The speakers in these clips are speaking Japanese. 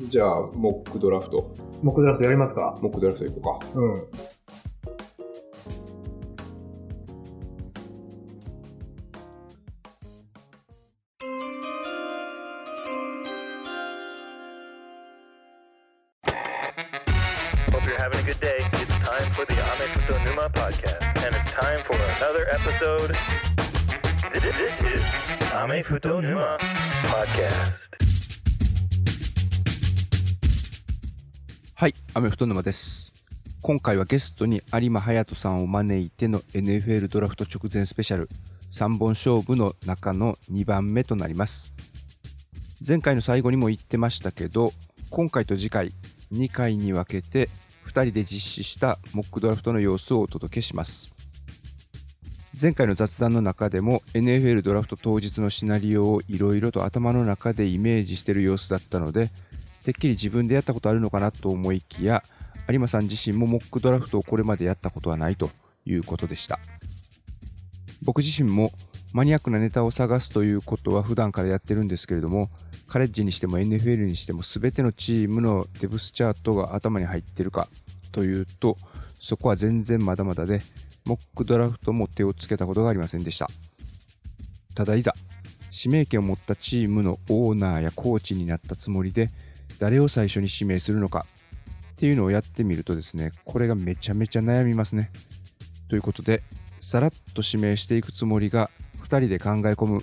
じゃあ、モックドラフト。モックドラフトやりますかモックドラフト行こうか。うん。はい、アメフト沼です。今回はゲストに有馬隼人さんを招いての NFL ドラフト直前スペシャル3本勝負の中の2番目となります。前回の最後にも言ってましたけど、今回と次回2回に分けて2人で実施したモックドラフトの様子をお届けします。前回の雑談の中でも NFL ドラフト当日のシナリオをいろいろと頭の中でイメージしてる様子だったので、てっきり自分でやったことあるのかなと思いきや、有馬さん自身もモックドラフトをこれまでやったことはないということでした。僕自身もマニアックなネタを探すということは普段からやってるんですけれども、カレッジにしても NFL にしても全てのチームのデブスチャートが頭に入ってるかというと、そこは全然まだまだで、モックドラフトも手をつけたことがありませんでした。ただいざ、指名権を持ったチームのオーナーやコーチになったつもりで、誰を最初に指名するのかっていうのをやってみるとですね、これがめちゃめちゃ悩みますね。ということで、さらっと指名していくつもりが2人で考え込む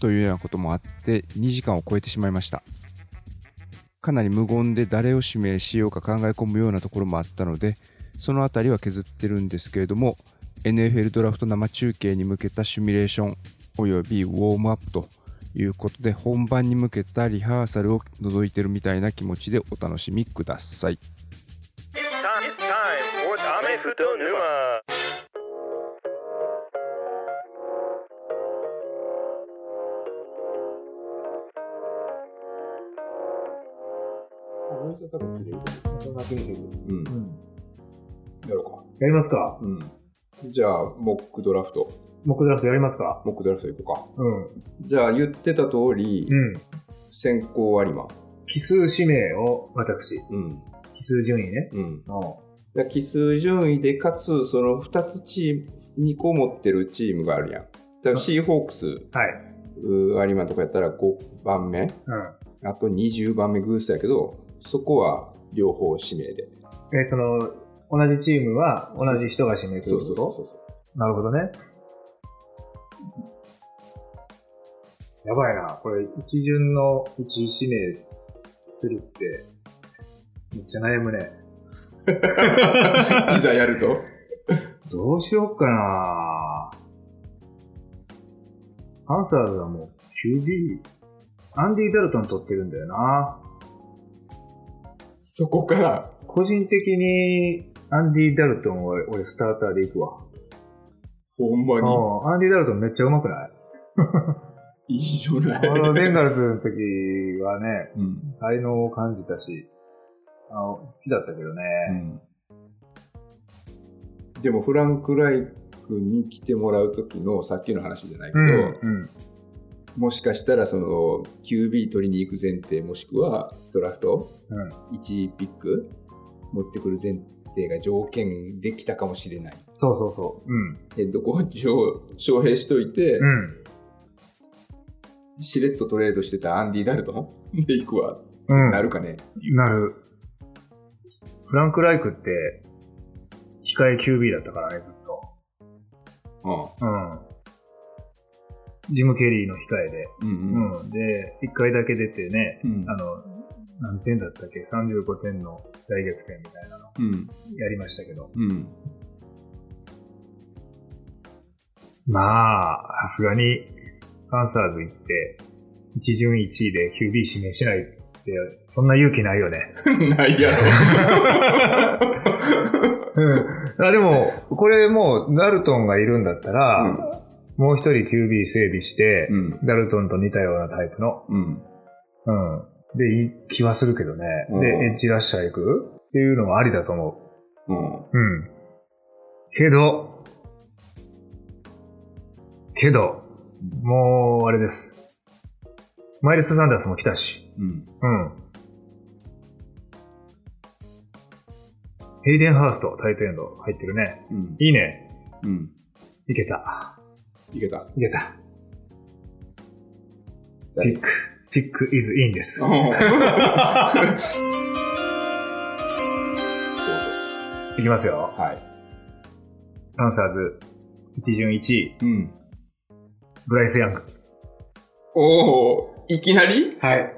というようなこともあって2時間を超えてしまいました。かなり無言で誰を指名しようか考え込むようなところもあったので、そのあたりは削ってるんですけれども、NFL ドラフト生中継に向けたシミュレーションおよびウォームアップということで本番に向けたリハーサルを覗いてるみたいな気持ちでお楽しみください。やろうか。やりますかうん。じゃあ、モックドラフト。モックドラフトやりますか？モックドラフト行こうか。うん。じゃあ、言ってた通り、うん。先行有馬。奇数指名を私。うん。奇数順位ね。うん。うん。だから奇数順位で、かつ、その2つチーム、2個持ってるチームがあるやん。だからシーホークス、はい。うー有馬とかやったら5番目、うん。あと20番目グースやけど、そこは両方指名で。え、その、同じチームは同じ人が指名するそうってこと？そうそうそう。なるほどね。やばいな。これ、一巡のうち指名するって、めっちゃ悩むね。いざやると？どうしようかなアンサーズはもう QB、アンディ・ダルトン取ってるんだよな。そこから、個人的にアンディ・ダルトンは俺スターターで行くわ。ほんまにうんアンディ・ダルトンめっちゃ上手くない？いいじゃなあの、い。ベンガルズの時はね、うん。才能を感じたし、あの好きだったけどね。でも、フランク・ライクに来てもらう時のさっきの話じゃないけど、うん、うん。もしかしたらその QB 取りに行く前提もしくはドラフト？うん。1ピック？持ってくる前提が条件できたかもしれない。そうそうそう。うん。ヘッドコーチを招聘しといて、うん。しれっとトレードしてたアンディ・ダルトンで行くわ、うん。なるかね。なる。フランク・ライクって、控え QB だったからね、ずっと。うん。ジム・ケリーの控えで。うんうんうん。で、1回だけ出てね、うんあの、何点だったっけ ?35 点の大逆転みたいなのうんやりましたけど。うんまあ、さすがに、ファンサーズ行って、一巡一位で QB 指名しないって、そんな勇気ないよね。ないやろ。うん。あでも、これもう、ダルトンがいるんだったら、もう一人 QB 整備して、うんダルトンと似たようなタイプの、うんうん。で、いい気はするけどね。うんで、エッジラッシャー行く？っていうのもありだと思うんう。うん。けど、けど、もう、あれです。マイルス・サンダースも来たし。うんうん。ヘイデンハースト、タイトエンド入ってるね。うん。いいね。うん。いけた。いけた。いけた。誰ピック、ピック is in です。いきますよ。はい。パンサーズ、一巡1位、うん。ブライス・ヤング。おおいきなり？はい。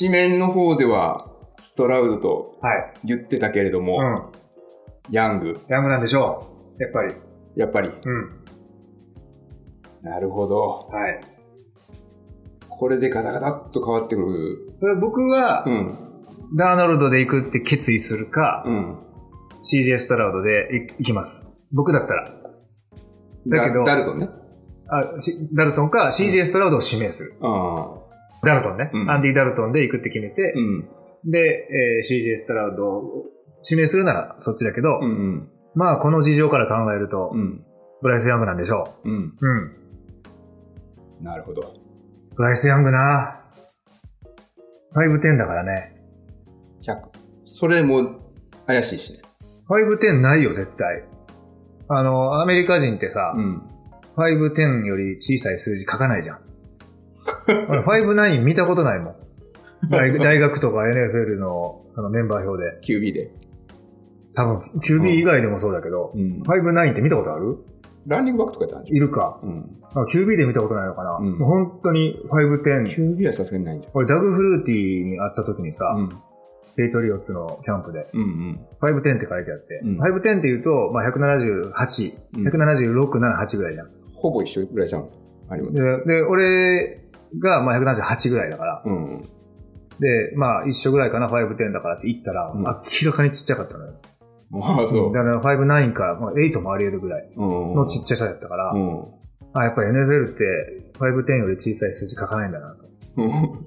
紙面の方では、ストラウドとはい。言ってたけれども、うん。ヤング、ヤングなんでしょう。やっぱり。やっぱり。うん。なるほど。はい。これでガタガタっと変わってくる。これ僕はう、ん。ダーノルドで行くって決意するか、うん。CJ ストラウドで行行きます。僕だったら。だけどダダルトンね。あしダルトンか CJ ストラウドを指名する。ああ。ダルトンね、うんアンディ・ダルトンで行くって決めてう、ん。で、えー CJ ストラウドを指名するならそっちだけど、うんうん。まあこの事情から考えると、うん。ブライス・ヤングなんでしょうん。う。うん。なるほど。ブライス・ヤングな5-10だからね。100。それも怪しいしね。5-10ないよ、絶対。あの、アメリカ人ってさ、うん。5-10より小さい数字書かないじゃん。俺5-9見たことないもん。大 大学とか NFL のそのメンバー表で。QB で。多分、QB 以外でもそうだけど、うん。5-9って見たことある？ランニングバックとかやったんじいるか。うん。あ QB で見たことないのかな。うん本当に5-10。QB はさすがにないんじゃん。俺、ダグ・フルーティーに会った時にさ、うん。ペイトリオッツのキャンプで、うんうん。5-10って書いてあって、うん5-10って言うと、まあ、178、うん176、7、8ぐらいじゃん。ほぼ一緒ぐらいじゃん。あります。で、で俺が、まあ、178ぐらいだから、うんうん。で、まあ、一緒ぐらいかな、5-10だからって言ったら、うん明らかにちっちゃかったのよ。ああ、そう。だから5-9か、まあ、8もあり得るぐらいうん。のちっちゃさだったから、うん。あ、やっぱり NFL って5-10より小さい数字書かないんだなとうん。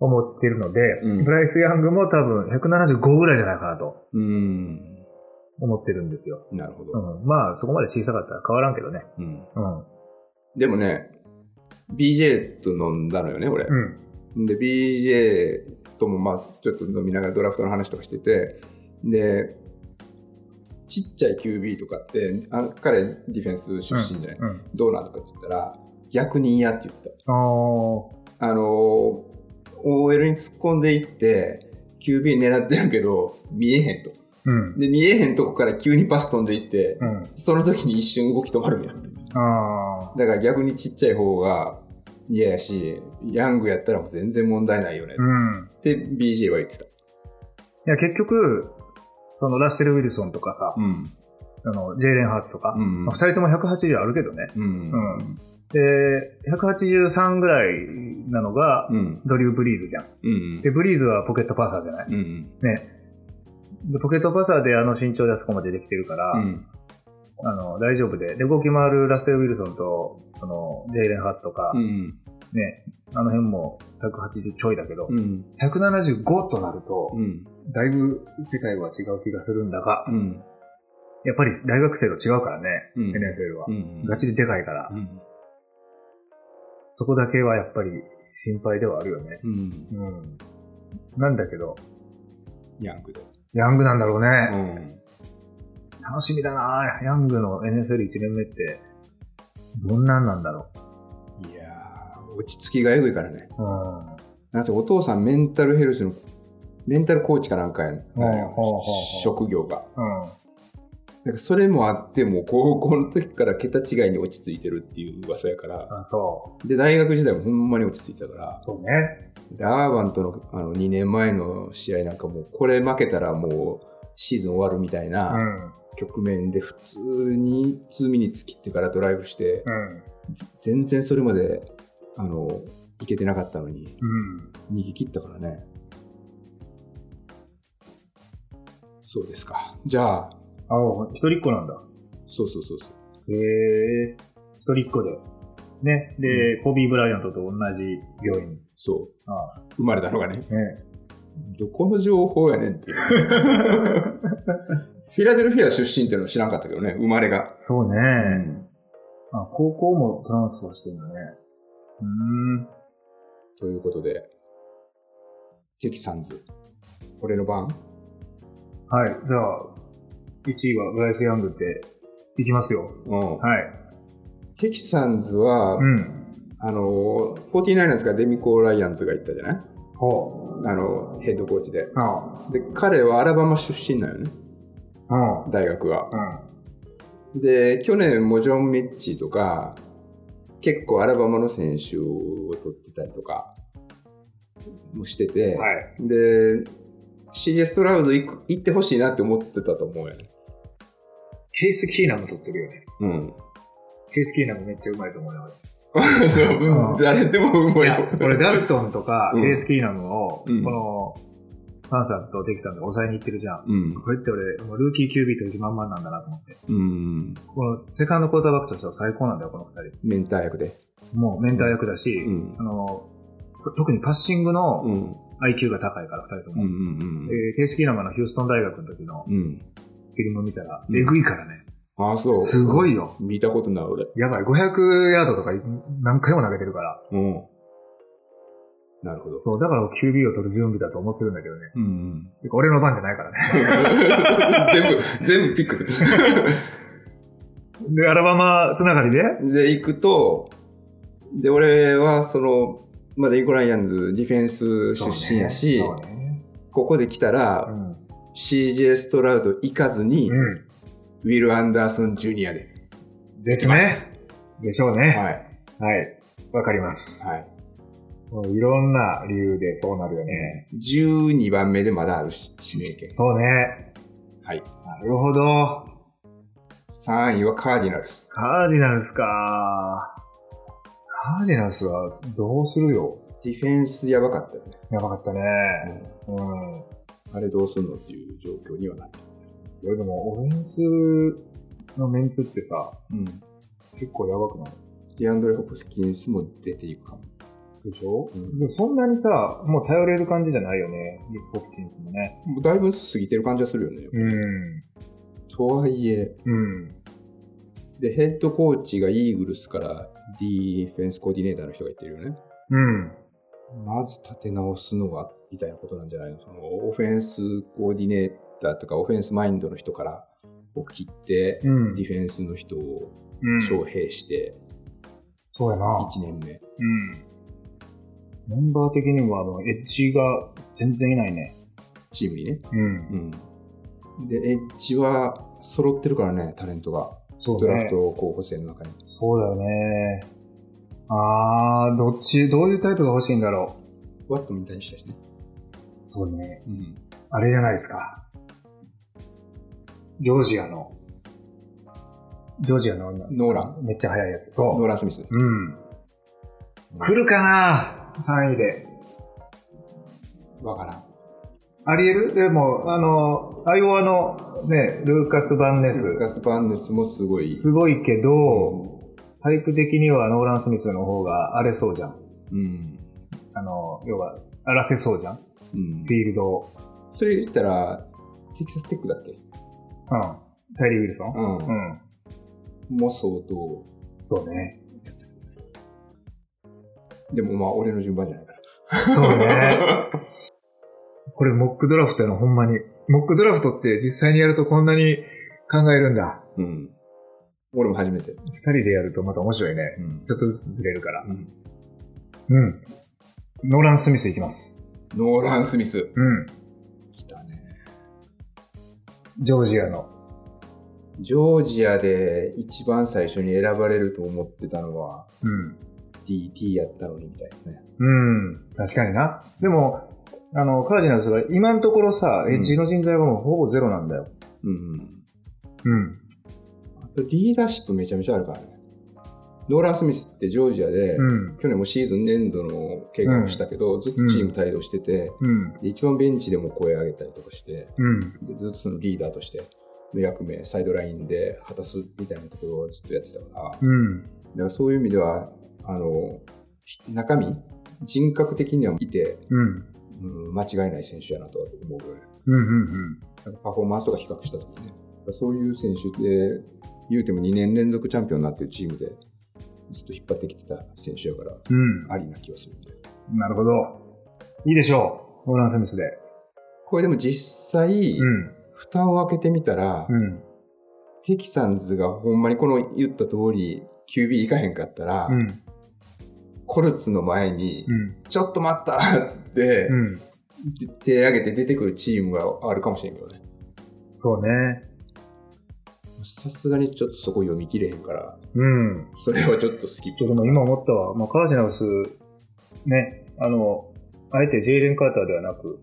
思ってるので、うんブライス・ヤングも多分175ぐらいじゃないかなとうん。思ってるんですよ。なるほど。うん、まあ、そこまで小さかったら変わらんけどね。うん。うん。でもね、BJ と飲んだのよね、俺。うん。で、BJ ともまあ、ちょっと飲みながらドラフトの話とかしてて、で、ちっちゃい QB とかって、あ彼ディフェンス出身じゃない、うん。どうなんとかって言ったら、逆に嫌って言ってた。あのー OL に突っ込んでいって、QB 狙ってるけど、見えへんと。うん。で、見えへんとこから急にパス飛んでいって、うん。その時に一瞬動き止まるんやって。あだから逆にちっちゃい方が嫌やし、ヤングやったらもう全然問題ないよね。あ。うん。って BJ は言ってた。いや、結局、そのラッセル・ウィルソンとかさ、うん。あの、ジェイレン・ハーツとか、うんまあ、二人とも180あるけどね。うん。うんで、183ぐらいなのが、うん。ドリュー・ブリーズじゃん。うん。で、ブリーズはポケットパサーじゃないうん。ね。で、ポケットパサーであの身長であそこまでできてるから、うん。あの、大丈夫で。で、動き回るラッセル・ウィルソンと、その、ジェイレン・ハーツとか、うん。ね、あの辺も180ちょいだけど、うん。175となると、うん。だいぶ世界は違う気がするんだが、うん。やっぱり大学生と違うからね、うん NFL は。うん。ガチででかいから、うん。そこだけはやっぱり心配ではあるよね。うん。うん。なんだけど、ヤングで。ヤングなんだろううね。ん。楽しみだなヤングの NFL1 年目って、どんなんなんだろいやー、落ち着きがえぐいからね。う。うん。なんせお父さんメンタルヘルスの、メンタルコーチかなんかやん。職業が。うん。なんかそれもあっても高校の時から桁違いに落ち着いてるっていう噂やからで大学時代もほんまに落ち着いてたからう。そうね。でアーバンとのあの2年前の試合なんかもうこれ負けたらもうシーズン終わるみたいうなん局面で普通に2ミニ突きってからドライブしてうん。全然それまであのいけてなかったのにうん。逃げ切ったからねそうですかじゃああ、一人っ子なんだ。そうそうそうそうへえ。一人っ子で。ね。で、コビー・ブライアントと同じ病院。そうあ生まれたのがねあね。どこの情報やねんっていう。フィラデルフィア出身っていうの知らんかったけどね、生まれが。そうね。うんあ、高校もトランスファーしてるんだね。うーん。ということで、テキサンズ、俺の番はい。じゃあ、1位はブライス・ヤングって、いきますよ。うん。はい。テキサンズは、うん。あの、49ers がデミコ・ライアンズが行ったじゃない？ほあの、ヘッドコーチで。う。あで、彼はアラバマ出身なのよね、あ。うん。大学は。うん。で、去年もジョン・ミッチーとか、結構アラバマの選手を取ってたりとかもしてて、はい。で、CJ ストラウド行く行ってほしいなって思ってたと思うよね。ケース・キーナム取ってるよね。うん。ケース・キーナムめっちゃうまいと思うよ。そう、うんうん誰でもうまいよ俺、ダルトンとか、うんケース・キーナムを、うんこの、ファンサーズとテキサンズが抑えに行ってるじゃん。うん。これって俺、もうルーキー QB という気満々なんだなと思って。うん。このセカンドクォーターバックとしては最高なんだよ、この二人。メンター役で。もうメンター役だし、うんあの、特にパッシングの IQ が高いから、二人とも。うんうんえーケース・キーナムのヒューストン大学の時のうん。うん。フィルム見たら、うんえぐいからね。ああ、そう。すごいよ。見たことない、俺。やばい。500ヤードとか何回も投げてるから。うん。なるほど。そう、だから QB を取る準備だと思ってるんだけどね。うんうん。てか俺の番じゃないからね。全部、全部ピックする。で、アラバマつながりで？で、行くと、で、俺は、その、まだインコライアンズディフェンス出身やし、そうね。ここで来たら、うん CJ ストラウド行かずに、うん。ウィル・アンダーソン・ジュニアで。ですね。でしょうね。はい。はい。わかります。はい。もういろんな理由でそうなるよね。12番目でまだあるし、指名権。そうね。はい。なるほど。3位はカーディナルス。カージナルスか。カージナルスはどうするよ？ディフェンスやばかったよね。やばかったね。うん。あれどうすんのっていう状況にはなってそれでも、オフェンスのメンツってさ、る。うん。結構やばくない？ディアンドレ・ホプキンスも出ていくかも。でしょ、うんでもそんなにさ、もう頼れる感じじゃないよね。ホプキンスもね。もうだいぶ過ぎてる感じはするよね。うん。とはいえ、うん。で、ヘッドコーチがイーグルスからディフェンスコーディネーターの人が言ってるよね。うん。まず立て直すのは、みたいなことなんじゃないの？その、オフェンスコーディネーターとか、オフェンスマインドの人から、を切って、うんディフェンスの人をうん。招聘して、そうやな。1年目。うん。メンバー的には、あの、エッジが全然いないね。チームにね。うん。うん。で、エッジは揃ってるからね、タレントが。そうドラフト候補生の中に。そうだよね。あー、どっち、どういうタイプが欲しいんだろワットみたいにしたしね。う。そうね。うん。あれじゃないですか。ジョージアの、ジョージアの女ノーラン。めっちゃ速いやつ。そう。ノーラン・スミス。うん。来るかな ?3 位で。わからん。あり得る？でも、あの、アイオワのね、ルーカス・バンネス。ルーカス・バンネスもすごい。すごいけど、タイプ的にはノーラン・スミスの方が荒れそうじゃん。うん。あの、要は、荒らせそうじゃん。フうん。ィールドを。それ言ったら、テキサステックだっけうん。タイリー・ウィルソン？うんうん。も相当。そうね。でもまあ、俺の順番じゃないから。そうね。これ、モックドラフトやの、ほんまに。モックドラフトって実際にやるとこんなに考えるんだ。うん。俺も初めて。二人でやるとまた面白いね。うん。ちょっとずつずれるから。うんうん。ノーラン・スミスいきます。ノーラン・スミス。うん。来たね。ジョージアの。ジョージアで一番最初に選ばれると思ってたのはうん。DT やったのにみたいなね。うん。確かにな。でも、あの、カージナルスは今のところさ、うんエッジの人材はもうほぼゼロなんだよ。うん。うん。あとリーダーシップめちゃめちゃあるからね。ノーラン・スミスってジョージアで、うん。去年もシーズン年度の怪我をしたけど、ずっとチーム帯同してて、うん。で一番ベンチでも声上げたりとかして、ずっとそのリーダーとしての役目、サイドラインで果たすみたいなところをずっとやってたから、うん。だからそういう意味では、あの、中身、人格的にはいて、うん。うん、間違いない選手やなとは思うよね。うん。うん。なんかパフォーマンスとか比較したときにね。そういう選手で、言うても2年連続チャンピオンになってるチームで、ずっと引っ張ってきてた選手やから、うん。ありな気がするんで。なるほど。いいでしょう。ノーラン・スミスで。これでも実際、うん。蓋を開けてみたら、うん。テキサンズがほんまにこの言った通り、QB 行かへんかったら、うん。コルツの前に、うん。ちょっと待ったっつって、うん。手挙げて出てくるチームがあるかもしれんけどね。そうね。さすがにちょっとそこ読み切れへんから、うん。それはちょっとスキップ。ちょっとでも今思ったわ。まあ、カージナルス、ね、あの、あえてジェイレン・カーターではなく、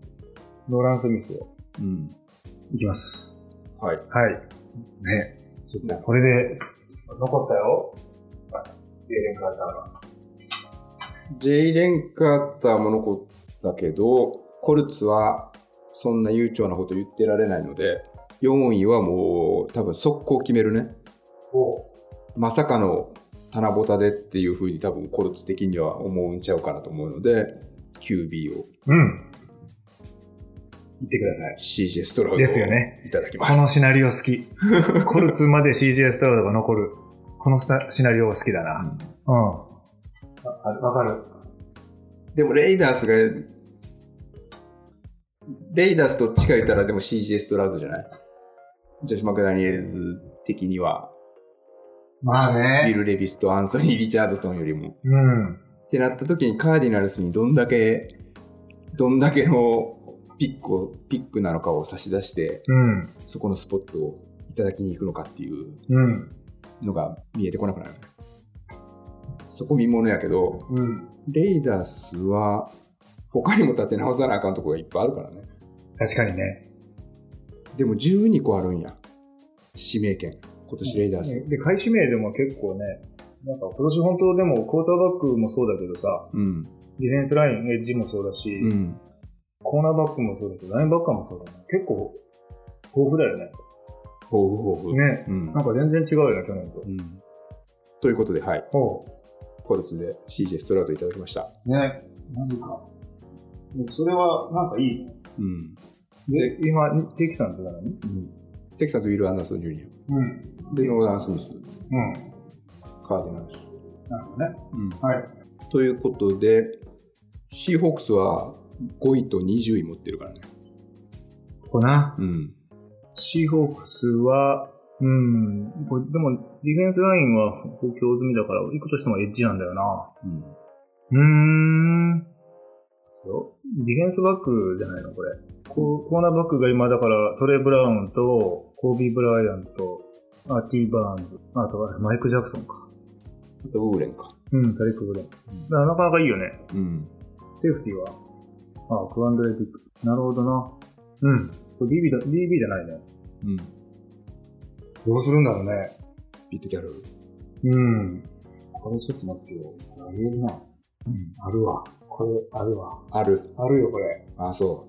ノーラン・スミスをうん。いきます。はい。はい。ね。これで、残ったよ。ジェイレン・カーターが。ジェイレン・カーターも残ったけど、コルツはそんな悠長なこと言ってられないので、4位はもう多分速攻決めるね。おまさかの棚ぼたでっていう風に多分コルツ的には思うんちゃうかなと思うので、QB をうん。言ってください。CJ ストラウドですよね。いただきます。このシナリオ好き。コルツまで CJ ストラウドが残る。このシナリオ好きだな。うん。わかる。でもレイダースが、レイダースどっちか言ったらでも CJ ストラウドじゃない？ジョシュ・マクダニエルズ的には、まあビね。ル・レビスとアンソニー・リチャードソンよりも。うん。ってなった時にカーディナルスにどんだけ、どんだけのピックを、ピックなのかを差し出して、うん。そこのスポットをいただきに行くのかっていううん。のが見えてこなくなる。そこ見ものやけど、うん。レイダースは他にも立て直さなあかんとこがいっぱいあるからね。確かにね。でも12個あるんや。指名権。今年レイダース。で、開始名でも結構ね、なんか今年本当でもクォーターバックもそうだけどさ、うん。ディフェンスライン、エッジもそうだし、うん。コーナーバックもそうだけど、ラインバッカーもそうだね。結構豊富だよね。豊富豊富。ね。うんなんか全然違うよね、去年とう。ん。ということで、はい。ほコルツで CJ ストラウドいただきました。う。ね。マジか。それはなんかいい。うん。で、今、テキサンズなのに？うん、テキサス・ウィル・アンダーソン・ジュニうん。ア。で、ノーダン・スミス、うん。カーディナルス。なるほどね。うん。はい。ということで、シーホークスは5位と20位持ってるからね。これな。うん。シーホークスは、うん。これでも、ディフェンスラインは補強済みだから、行くとしてもエッジなんだよな。うん。うーん。ディフェンスバックじゃないの？これ。ココーナーバックが今だから、トレイ・ブラウンと、コービー・ブライアンと、あ、ティー・バーンズ。あとはマイク・ジャクソンか。あと、ウーレンか。うん、タリック・ブレン。だからなかなかいいよね。うん。セーフティーは。あ、クワンドレティックス。なるほどな。うん。これ DB だ、DB じゃないね。うん。どうするんだろうね。ピット・キャロル。うん。これちょっと待ってよ。ありえるな。うん、あるわ。これ、あるわ。ある。あるよ、これ。あ、そ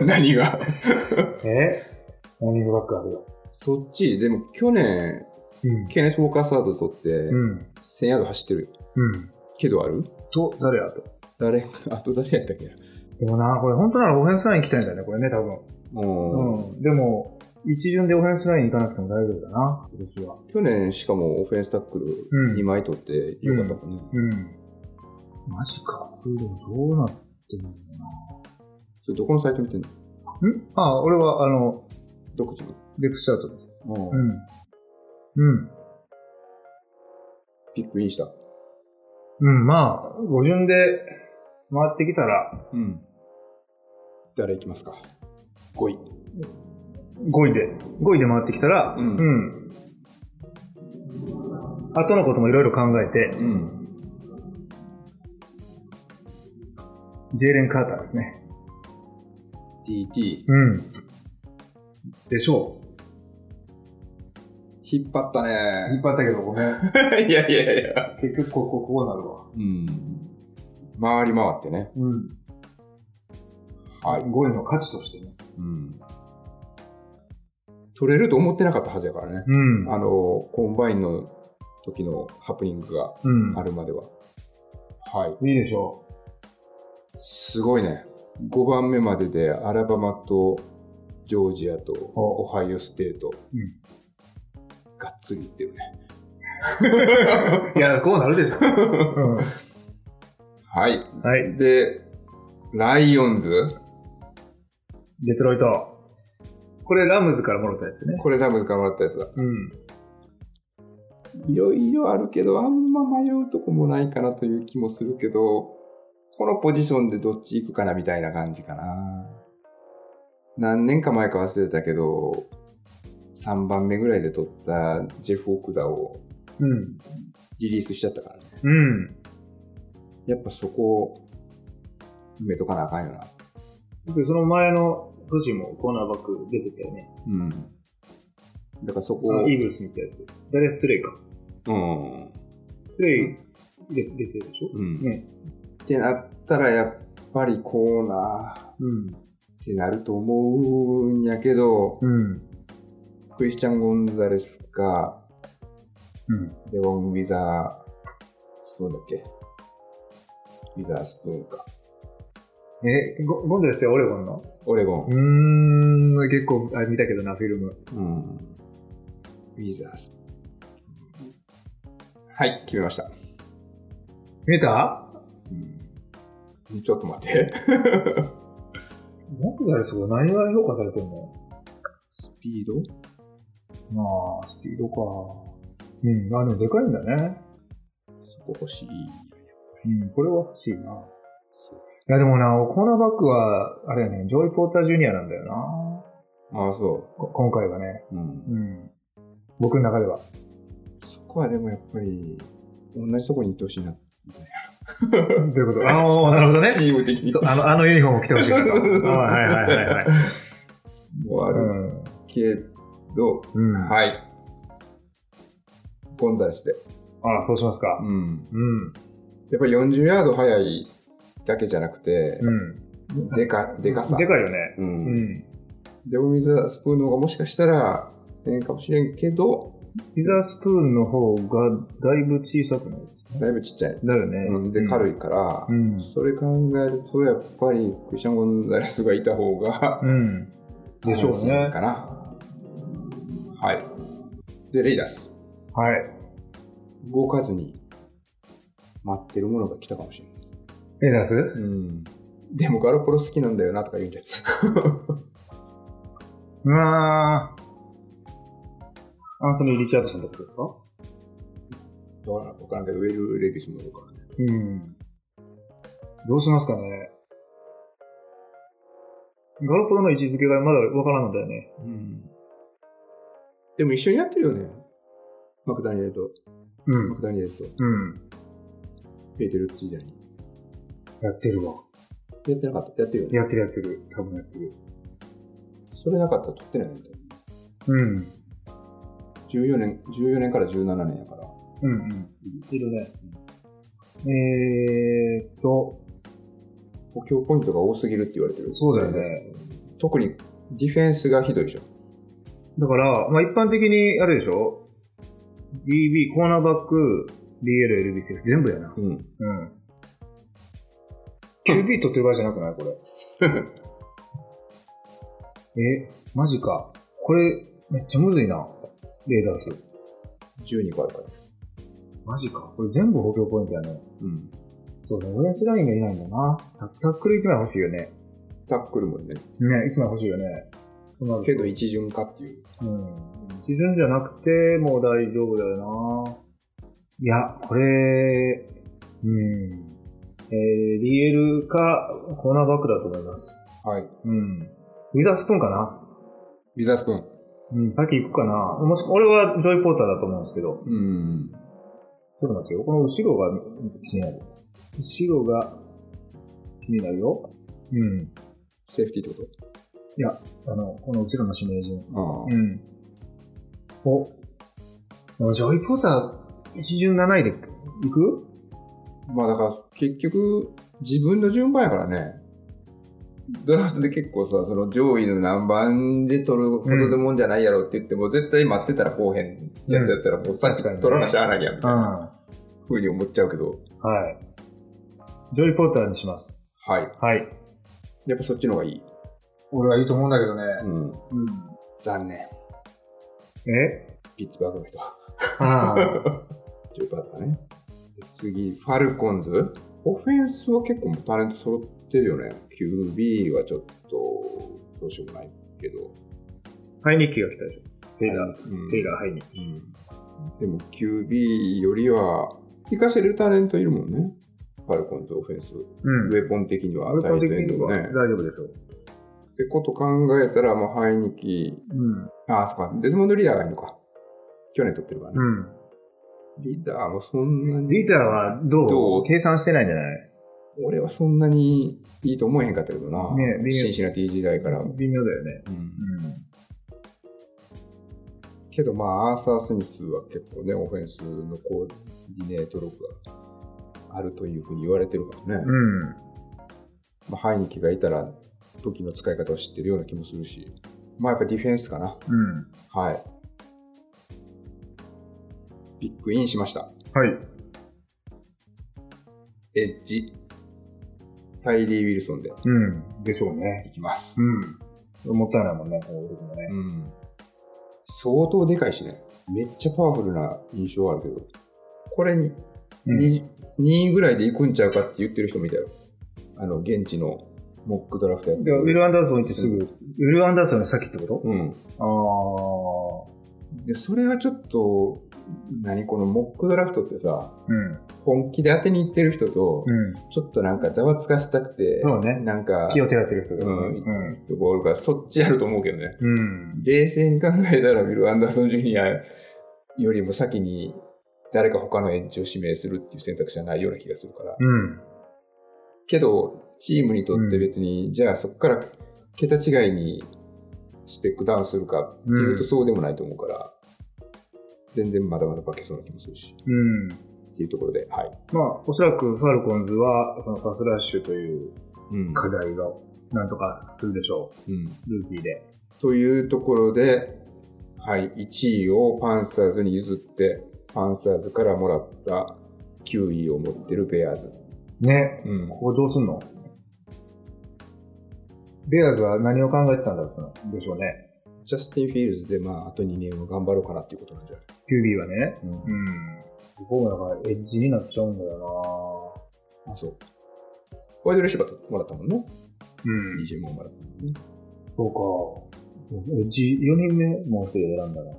う。何が？え？ランニングバックあるよ。そっち、でも去年、うん。ケネス・ウォーカーサード取って、うん。1000ヤード走ってるよ。うん。けどある？と、誰やと？誰、あと誰やったっけでもな、これ本当ならオフェンスライン行きたいんだよね、これね、多分。うん。うん。でも、一巡でオフェンスライン行かなくても大丈夫だな、今年は。去年しかもオフェンスタックルうん2枚取ってよかったもんね。うん。マジか。これでもどうなってんのかそれどこのサイト見てんの？な。ん？あ、俺は、あの、独自の。デプスチャートです。うんうん。うん。ピックインした。うん、まあ、五巡で回ってきたら、うん。誰行きますか ?5 位。5位で、5位で回ってきたら、うんうん。後のこともいろいろ考えて、うん。ジェイレン・カーターですね。TT。うん。でしょう。引っ張ったね。張ったけどごめん。いやいやいや。結局ここ、こうなるわ。うん。回り回ってね。うん。はい。5位の価値としてね。うん。取れると思ってなかったはずやからね。うん。あの、コンバインの時のハプニングがうんあ。るまでは。はい。いいでしょすごいね。5番目まででアラバマとジョージアとおオハイオステート。うんがっつりいってるね。う。いや、こうなるでしょ。うん。はい。はい。で、ライオンズ？デトロイト。これラムズからもらったやつね。これラムズからもらったやつだ。うん。いろいろあるけど、あんま迷うとこもないかなという気もするけど、このポジションでどっち行くかなみたいな感じかな。何年か前か忘れたけど、3番目ぐらいで取ったジェフ・オクダをうん。リリースしちゃったからね。うん。やっぱそこを埋めとかなあかんよな。でその前の年もコーナーバック出てたよね。うん。だからそこを、あイーグルスみたいなやつ。誰スレイか。うん。スレイ出出てるでしょ？うん。ね。ってなったらやっぱりコーナー、うん。ってなると思うんやけど、うん。クリスチャン・ゴンザレスか、うん。デボン・ウィザースプーンだっけ？ウィザースプーンか。え、ゴゴンドレスはオレゴンの？オレゴン。うーん、結構、あ見たけどな、フィルム。うん。ウィザース。はい、決めました。見えた？うん、ちょっと待って。ゴンドレスは何が評価されてんの？スピード？まあ、スピードか。うん、あ、でもでかいんだね。そこ欲しい。うん、これは欲しいな。そういや、でもな、コーナーバックは、あれやね、ジョイ・ポーター・ジュニアなんだよな。ああ、そこ今回はね。う。うん。うん。僕の中では。そこはでもやっぱり、同じとこに行ってほしいな、みたいどういうこと？ああ、なるほどねな。。チーム的に。あの、あのユニフォーム着てほしい はいはいはいはい。もあるうん。けど、うん。はい。ゴンザレスで。ああ、そうしますか。うん。うん。やっぱり40ヤード速いだけじゃなくて、うん。でか、でかさ。でかいよね。う。うんん。で、ウィザースプーンの方がもしかしたら、変かもしれんけど、ピザスプーンの方がだいぶ小さくないですか？だいぶちっちゃい。だよね。うん、で、軽いから、うん。それ考えると、やっぱり、クリスチャン・ゴンザレスがいた方が、うん。でしょうね。かな。はい。で、レイダース。はい。動かずに、待ってるものが来たかもしれない。レーダース？うん。でもガロポロ好きなんだよなとか言うんじゃないですか。うわー。アンソニー・リチャードソンってことですか？そうなのわからんけど、ウェル・レディスもいるからね。うん。どうしますかね？ガロポロの位置づけがまだわからんのだよね。うん。でも一緒にやってるよね。マクダニエルと、うん。マクダニエルと、うん。ペーテル時代に。やってるわ。やってなかった？やってるよね？やってるやってる。多分やってる。それなかったら取ってないんだよ。うん。14年、14年から17年やから。うんうん。いるね。えーっと、補強ポイントが多すぎるって言われてる。そうだよね。特にディフェンスがひどいでしょ。だから、まあ一般的にあれでしょ ?DB、コーナーバック、DL、LB、セーフ全部やな。うん。うん。QB 取ってる場合じゃなくない？これ。え、マジか。これ、めっちゃむずいな。レーダース。12個あるから。マジか。これ全部補強ポイントやね。うん。そうね、オフェンスラインがいないんだな。タタックル1枚欲しいよね。タックルもね。ね、1枚欲しいよね。けど一巡かっていう。うん。基準じゃなくて、もう大丈夫だよな。いや、これ、うん。えー、DL か、コーナーバックだと思います。はい。うん。ウィザースプーンかな？ビザースプーン。うん、先行くかなもし、俺はジョイ・ポーターだと思うんですけど。うん。ちょっと待ってよ。この後ろが気になる。後ろが気になるよ。うん。セーフティーってこいや、あの、この後ろの指名順。とああ。うん。お。ジョイ・ポーター、一巡7位で行く？まあだから結局自分の順番やからね。ドラフトで結構さ、その上位の何番で取るほどでもんじゃないやろって言っても、絶対待ってたらこうへんやつやったらもうさ取らなしゃあないやんみたいなはふうに思っちゃうけど。い。ジョイ・ポーターにします。はい。はい。やっぱそっちの方がいい。俺はいいと思うんだけどね。うん。うん。残念。え？ピッツバーグの人。ああ。ジョイパーだね。で次、ファルコンズ。オフェンスは結構タレント揃ってるよね。QB はちょっとどうしようもないけど。ハイニッキが来たでしょ。テイラー、うんテイラー、ハイニッキ。うんでも QB よりは、活かせるタレントいるもんね。ファルコンズオフェンス。うんウェポン的には、アルコ的タイトエンドには。大丈夫でしょう。ってこと考えたら、もうハイニキ、うん。あ、そっか、デズモンド・リーダーがいるのか。去年取ってるからね。うん。リーダーもそんなに、リーダーはどう？どう？計算してないんじゃない？俺はそんなにいいと思えへんかったけどな。ねシンシナティ時代から。うん微妙だよね。うん。けどまあ、アーサー・スミスは結構ね、オフェンスのコーディネート力があるというふうに言われてるからね。うん。まあ、ハイニキがいたら、武器の使い方を知ってるような気もするし。まあやっぱディフェンスかな。うん。はい。ビッグインしました。はい。エッジ。タイリー・ウィルソンでうん。でしょうね。いきます。うん。もったいないもんね、この時もね。うん。相当でかいしね。めっちゃパワフルな印象あるけど。これに、うん 2, 2位ぐらいで行くんちゃうかって言ってる人もいたよ。あの、現地のモックドラフトやってで、ウィる。ル・アンダーソン行ってすぐ、ウィル・アンダーソンの先ってこと？うん。ああ。で、それはちょっと、何このモックドラフトってさ、うん。本気で当てに行ってる人と、うん。ちょっとなんかざわつかせたくて、そうねなんか、気をてらってる人うんうん。とこあるから、そっちやると思うけどね。うん。冷静に考えたら、ビル・アンダーソン・ジュニアよりも先に誰か他のエッジを指名するっていう選択肢はないような気がするから。うん。けど、チームにとって別に、じゃあそこから桁違いにスペックダウンするかっていうとそうでもないと思うから、全然まだまだ化けそうな気もするし、うん。っていうところで、はい。まあ、おそらくファルコンズは、そのパスラッシュといううん。課題がなんとかするでしょうんう。ルーキーで。というところで、はい、1位をパンサーズに譲って、パンサーズからもらった9位を持ってるベアーズ。ね。うんここどうすんの？ベアーズは何を考えてたんだろうでしょうね。ジャスティン・フィールズで、まあ、あと2年は頑張ろうかなっていうことなんじゃない？QB はね。うんうん。ここがだからエッジになっちゃうんだよあ、そう。ワイドレシーバーもらったもんね。なうん。DJ ももらったもんね。そうか。エッジ4人目もう一人選んだな。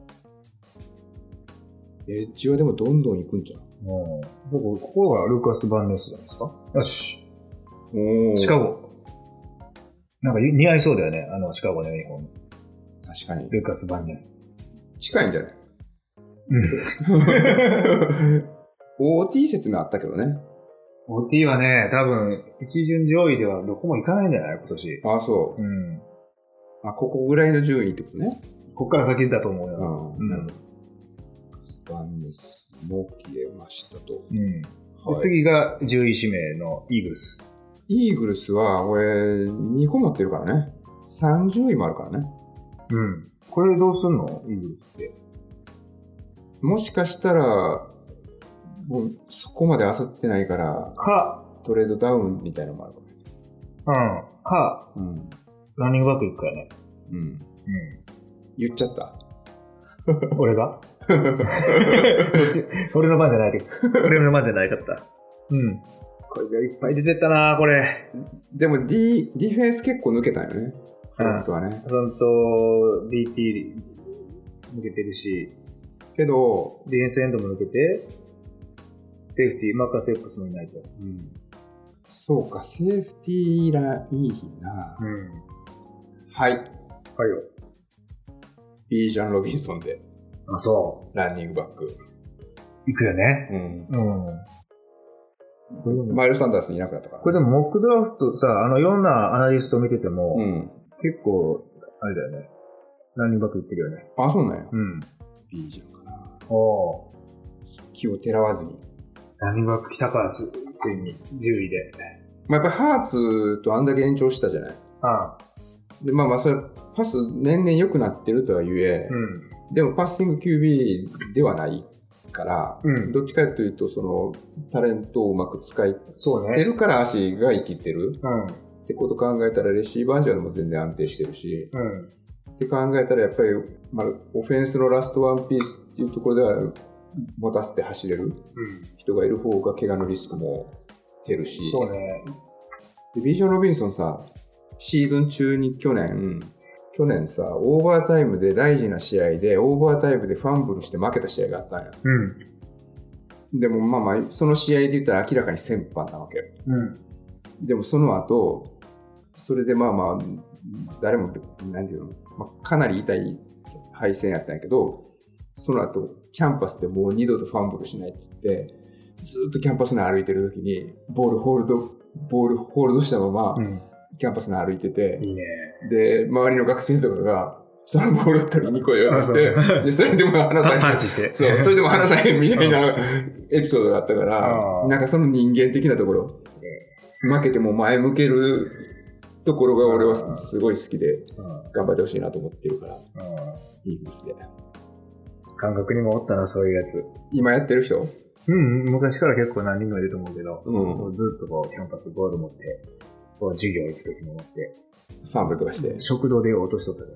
エッジはでもどんどん行くんじゃん。うん。ここここがルーカス・バンネスじゃないですか？よし。おシカゴ。なんか似合いそうだよね。あの、シカゴのユニフォーム。確かに。ルーカス・バンネス。近いんじゃない？うん。?OT 説明あったけどね。OT はね、多分、一巡上位ではどこも行かないんじゃない？今年。あ、そう。うん。あ、ここぐらいの順位ってことね。こっから先だと思うよ。んうん。スパンネスも消えましたと。うん。ではい次が10位指名のイーグルス。イーグルスは、俺、2個持ってるからね。30位もあるからね。うん。これどうすんの？イーグルスって。もしかしたら、もうそこまで焦ってないから、か、トレードダウンみたいなのもあるかもね。うん。か、うん。ランニングバック行くからね。うん。う言っちゃった？ん。俺が？こっち、俺の番じゃないけど。俺の番じゃないかった。うん。これがいっぱい出てったなこれ。でもディ、ディフェンス結構抜けたよね。フロントはね。フロント、DT 抜けてるし、けど、ディフェンスエンドも抜けて、セーフティー、マーカーセープスもいないと。うん。そうか、セーフティーらいい日な。うん。はい。はいよ。ビージャン・ロビンソンで、あ、そランニングバック。う。行くよね。うん。うん。マイル・サンダースいなくなったから、これでもモックドラフトさ、あの、いろんなアナリスト見てても、うん。結構、あれだよね。ランニングバック行ってるよね。あ、そうなんや。うん。ビージャンかな。お気をてらわずに。ランニングバック来たか、つついに、10位で。まあ、やっぱりハーツとあんだけ延長したじゃない。あで、まあまあ、それ、パス年々良くなってるとはいえ、うん。でもパッシング QB ではないから、うんどっちかというと、その、タレントをうまく使いそうね。てるから足が生きてるうん。ってこと考えたら、レシーバージョンも全然安定してるし、うん。って考えたら、やっぱり、まあ、オフェンスのラストワンピースっていうところでは、持たせて走れるうん。人がいる方が怪我のリスクも減るし、そうね。でビジョン・ロビンソンさ、シーズン中に去年、去年さ、オーバータイムで大事な試合で、オーバータイムでファンブルして負けた試合があったんや。うん。でもまあまあ、その試合で言ったら明らかに戦犯なわけよ。うん。でもその後、それでまあまあ、誰も、なんていうの、まあ、かなり痛い敗戦やったんやけど、その後、キャンパスでもう二度とファンブルしないっつって、ずーっとキャンパス内歩いてる時に、ボールホールド、ボールホールドしたまま、うん。キャンパス内歩いてて、いいね。で、周りの学生とかが、そのボールを取りに来いよってて、で、それでも離さへん。パンチして。そう、それでも離さへんみたいなエピソードがあったかあら、ーなんかその人間的なところ、負けても前向けるところが俺はすごい好きで、うん頑張ってほしいなと思ってるから、うんイーグルスで。感覚にもおったな、そういうやつ。今やってる人？うん、昔から結構何人もいると思うけど、うんずっとこう、キャンパスボール持って、こう、授業行くときも持って、ファンブルとかして。食堂で落としとったうん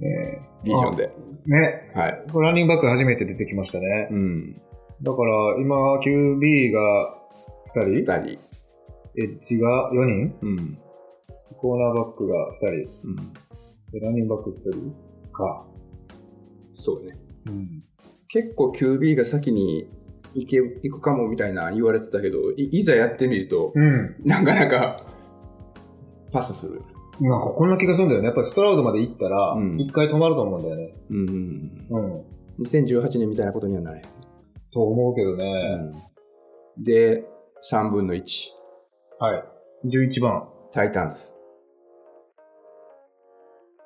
ねビジョンで。ね。はい。ランニングバック初めて出てきましたね。うん。だから、今、QB が2二人、人。エッジが4人、うん。コーナーバックが2人、うん。でランニングバック1人？か。そうね。うん。結構 QB が先に行け、行くかもみたいな言われてたけど、いいざやってみると、うん。なかなかパスする。なんかこんな気がするんだよね。やっぱりストラウドまで行ったらうん、一回止まると思うんだよね。うんうんうん。うん。2018年みたいなことにはならへん。と思うけどね。で、3分の1。はい。11番。タイタンズ。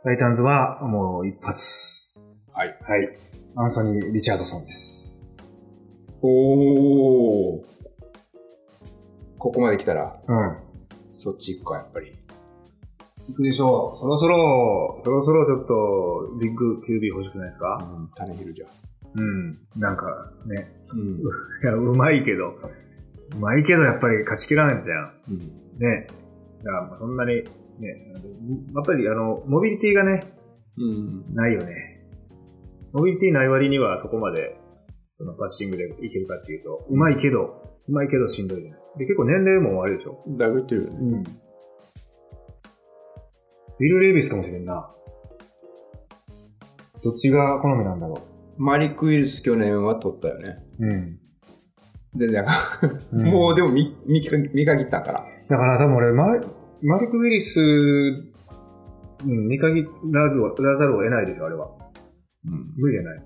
タイタンズはもう一発。はい。はい。アンソニー・リチャードソンです。おー。ここまで来たら、うん。そっち行くか、やっぱり。行くでしょう。そろそろ、そろそろちょっと、ビッグ QB 欲しくないですか？うん、種ヒルじゃ。うん。なんか、ね。うん。いや、うまいけど。うまいけど、やっぱり勝ちきらないじゃん。うん。ね。だから、まあそんなに、ね。やっぱり、あの、モビリティがね、うん。ないよね。モビリティない割にはそこまで、そのパッシングでいけるかっていうと、うまいけど、うまいけどしんどいじゃない。で、結構年齢もあるでしょ。だいぶ言ってるよね。うん。ウィル・レイビスかもしれんな。どっちが好みなんだろマリック・ウィルス去年は取ったよね。う。うん。全然、うん もうでも見見か見限ったから。だから多分俺、ママリック・ウィリス、うん、見限らずを、らざるを得ないでしょ、あれは。うん。無理じゃない。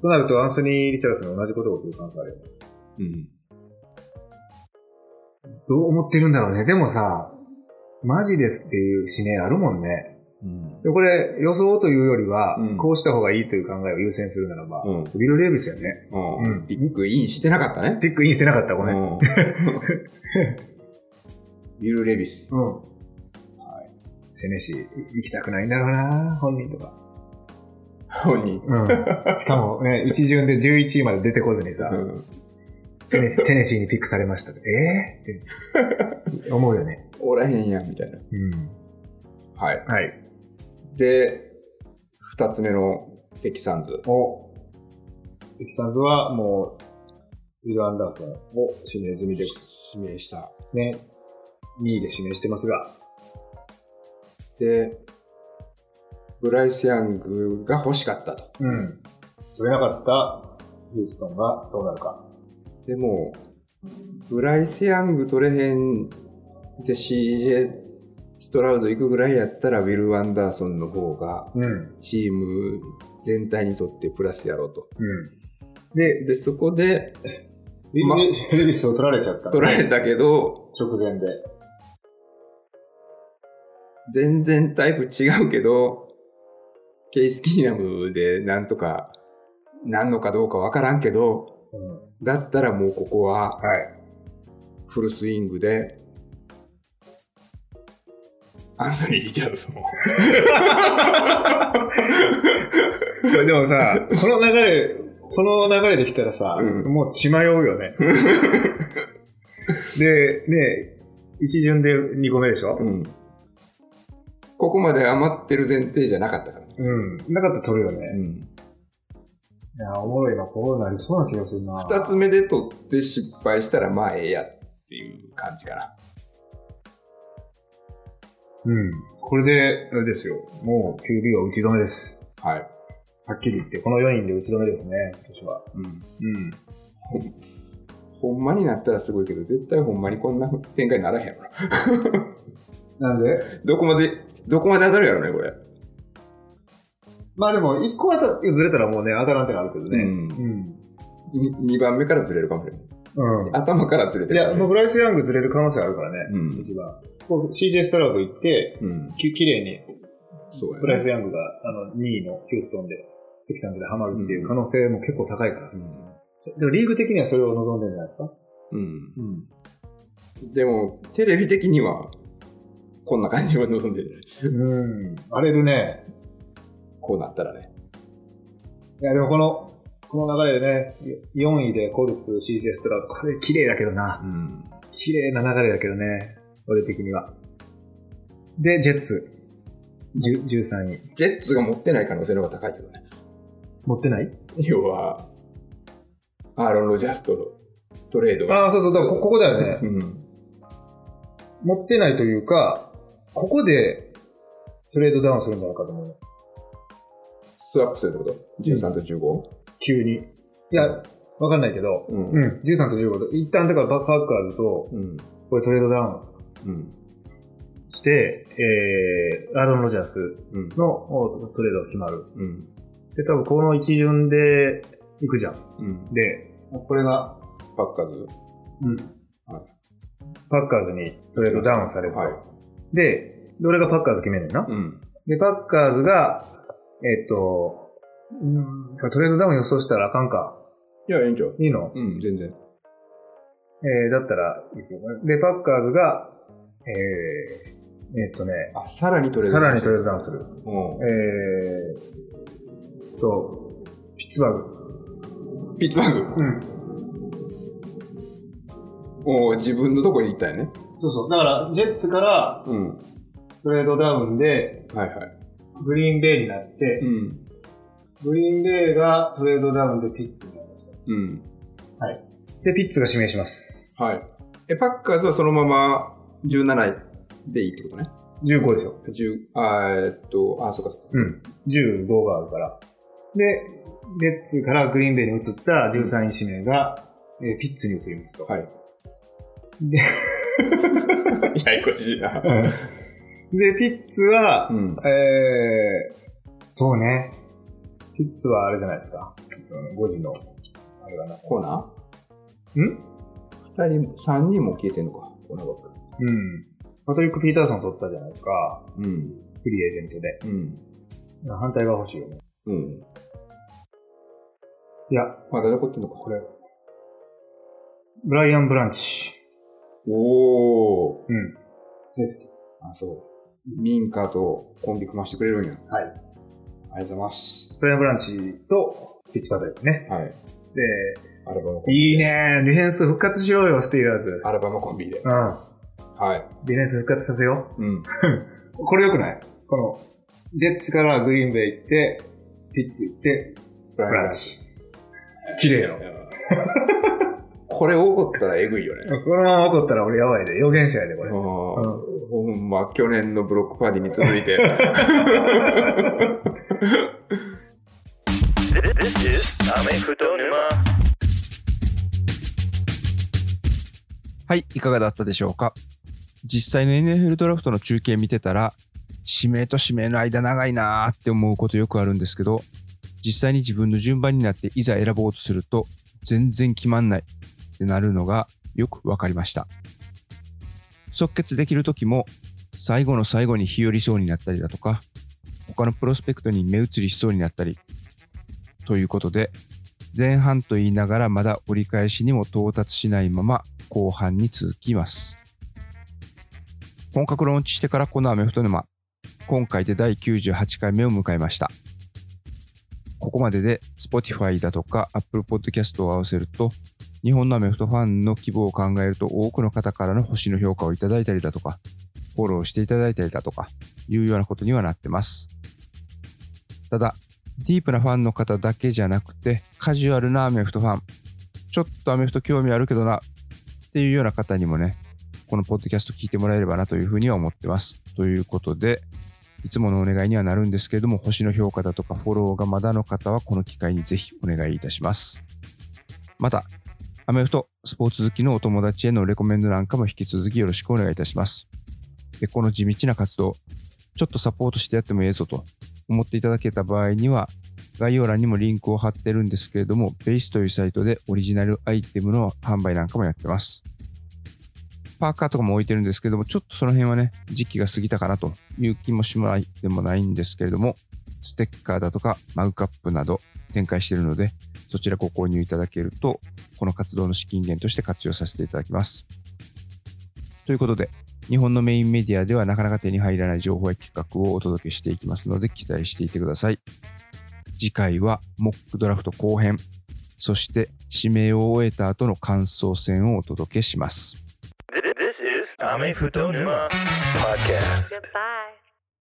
となると、アンソニー・リチャードソンに同じことを言う可能性あるよね。うん。どう思ってるんだろうね。でもさ、マジですっていう指名あるもんね。これ、予想というよりは、うんこうした方がいいという考えを優先するならば、うんウィル・レイビスよね。ううんん。ビッグインしてなかったね。ピックインしてなかった、ごめん。うん。うんビル・レビス。テネシー行きたくないんだろうな、本人とか。本人。うん。しかもね、一巡で11位まで出てこずにさ、うんテネシーテネシーにピックされました。えー、って思うよね。おらへんやん、みたいな。うん。はい。はい。で、二つ目のテキサンズ。お、テキサンズはもう、ウィル・アンダーソンを指名済みで、指名した。ね、2位で指名してますが、で、ブライス・ヤングが欲しかったと。うん。取れなかったヒューストンがどうなるか。でも、ブライス・ヤング取れへんで CJ ストラウド行くぐらいやったら、ウィル・アンダーソンの方がうん。チーム全体にとってプラスやろうと。うん。で、で、そこでまル・レビスを取られちゃった。取られたけど、直前で。全然タイプ違うけど、ケイス・キーナムでなんとかなんのかどうかわからんけど、うん。だったらもうここははい。フルスイングで、アンソニー・リチャードソンを。でもさ、この流れ、この流れできたらさ、うんもう血迷うよね。で、ね、一巡で2個目でしょ？うん。ここまで余ってる前提じゃなかったから。うん。なかったら取るようね。ん。いや、おもろいな、こうなりそうな気がするな。二つ目で取って失敗したらまあええやってい感じかな。うん。これで、あれですよ。もう QB は打ち止めです。はい。はっきり言って、この4人で打ち止めですね、今年は。うん。うん。ほんまになったらすごいけど、絶対ほんまにこんな展開にならへんやろな。なんで？どこまで、どこまで当たるやろね、これ。まあでも、1個当たずれたらもうね、当たらんってなるけどね。うんうん。2番目からずれるかもしれない。うん。頭からずれていや、るかもしれない。もうブライス・ヤングずれる可能性あるからね、うん一番。こう CJ ストラウド行って、うん。ききれいにそうやブライス・ね。ヤングがあの2位のヒューストンで、テキサンズでハマるっていう可能性も結構高いから。うん。でもリーグ的にはそれを望んでるんじゃないですか？うん。うん。でも、テレビ的には、こんな感じを望んでる。うん。荒れるね。こうなったらね。いや、でもこの、この流れでね、4位でコルツ、CJ ストラウド、これ綺麗だけどな。うん。綺麗な流れだけどね。俺的には。で、ジェッツ。10 13位。ジェッツが持ってない可能性の方が高いけどね。持ってない？要は、アーロン・ロジャースとのトレードが。ああ、そうそう、だからこここだよね。うん。持ってないというか、ここでトレードダウンするんじゃないかと思う。スワップするってこと ?13 と 15? 急に。いや、わかんないけど、うんうん、13と15と、一旦だからバックパッカーズと、うん。これトレードダウンうん。して、えー、アーロン・ロジャースうん。のおトレードが決まる。うん。で、多分この一巡で行くじゃん。うん。で、これが、パッカーズ？うんはいパッカーズにトレードダウンされると。はい。で、どれがパッカーズ決めんねんな？うん。で、パッカーズが、えっと、うん、トレードダウン予想したらあかんか。いや、いいんちゃういいの？うん、全然。えー、だったらいいですよね。で、パッカーズが、えー、えっとね、あ、さらにトレード。さらにトレードダウンする。うん。えー、と、ピッツバーグ。ピッツバーグ？うん。お自分のとこに行ったよね。そうそう。だから、ジェッツからうん。トレードダウンで、はいはい。グリーンベイになってう、ん。グリーンベイがトレードダウンでピッツになりました。うん。で、ピッツが指名します。はい。え、パッカーズはそのまま17位でいいってことね？15でしょ。10、あーえっと、あ、そっかそっか。うん。15があるから。で、ジェッツからグリーンベイに移った13位指名が、えーピッツに移りますと。はい。で、ややこしいな。で、ピッツは、うん。えー、そうね。ピッツはあれじゃないですか。5時の、あれがな。コーナ？ーん？二人、三人も消えてんのか、コーナーバック。うん。パトリック・ピーターソン取ったじゃないですか。うん。フリーエージェントで。うん。反対が欲しいよね。うん。いや、まだ残ってんのか、これ。ブライアン・ブランチ。おー。うん。セーフテあ、そう。民家とコンビ組ましてくれるんや。ィ。はい。ありがとうございます。ブライアン・ブランチとピッツパトリックね。はい。で、アルバムコンビ。いいねディフェンス復活しようよ、スティーラーズ。アルバムコンビで。うん。はい。ディフェンス復活させようん。う。これよくない？この、ジェッツからグリーンベイ行って、ピッツ行って、ブブランチ。綺麗やろ。これ起こったらえぐいよね。このまま起こったら俺やばいで。予言者やで、これ。うんほんま、去年のブロックパーティーに続いて。This, this is Ame Futo Numa. はい、いかがだったでしょうか？実際の NFL ドラフトの中継見てたら、指名と指名の間長いなーって思うことよくあるんですけど、実際に自分の順番になっていざ選ぼうとすると、全然決まんないってなるのがよくわかりました。即決できる時も、最後の最後に日和そうになったりだとか、他のプロスペクトに目移りしそうになったり、ということで、前半と言いながらまだ折り返しにも到達しないまま後半に続きます。本格ローンチしてからこのアメフト沼、今回で第98回目を迎えました。ここまでで Spotify だとか Apple Podcast を合わせると、日本のアメフトファンの規模を考えると多くの方からの星の評価をいただいたりだとか、フォローしていただいたりだとか、いうようなことにはなってます。ただ、ディープなファンの方だけじゃなくて、カジュアルなアメフトファン、ちょっとアメフト興味あるけどな、っていうような方にもね、このポッドキャスト聞いてもらえればなというふうには思ってます。ということで、いつものお願いにはなるんですけれども、星の評価だとかフォローがまだの方はこの機会にぜひお願いいたします。また、アメフト、スポーツ好きのお友達へのレコメンドなんかも引き続きよろしくお願いいたします。で、この地道な活動、ちょっとサポートしてやってもええぞと思っていただけた場合には、概要欄にもリンクを貼ってるんですけれども、ベースというサイトでオリジナルアイテムの販売なんかもやってます。パーカーとかも置いてるんですけども、ちょっとその辺はね、時期が過ぎたかなという気もしないでもないんですけれども、ステッカーだとかマグカップなど展開しているので、そちらご購入いただけると、この活動の資金源として活用させていただきます。ということで、日本のメインメディアではなかなか手に入らない情報や企画をお届けしていきますので、期待していてください。次回はモックドラフト後編、そして指名を終えた後の感想戦をお届けします。This is Ame Futonuma Podcast. Goodbye.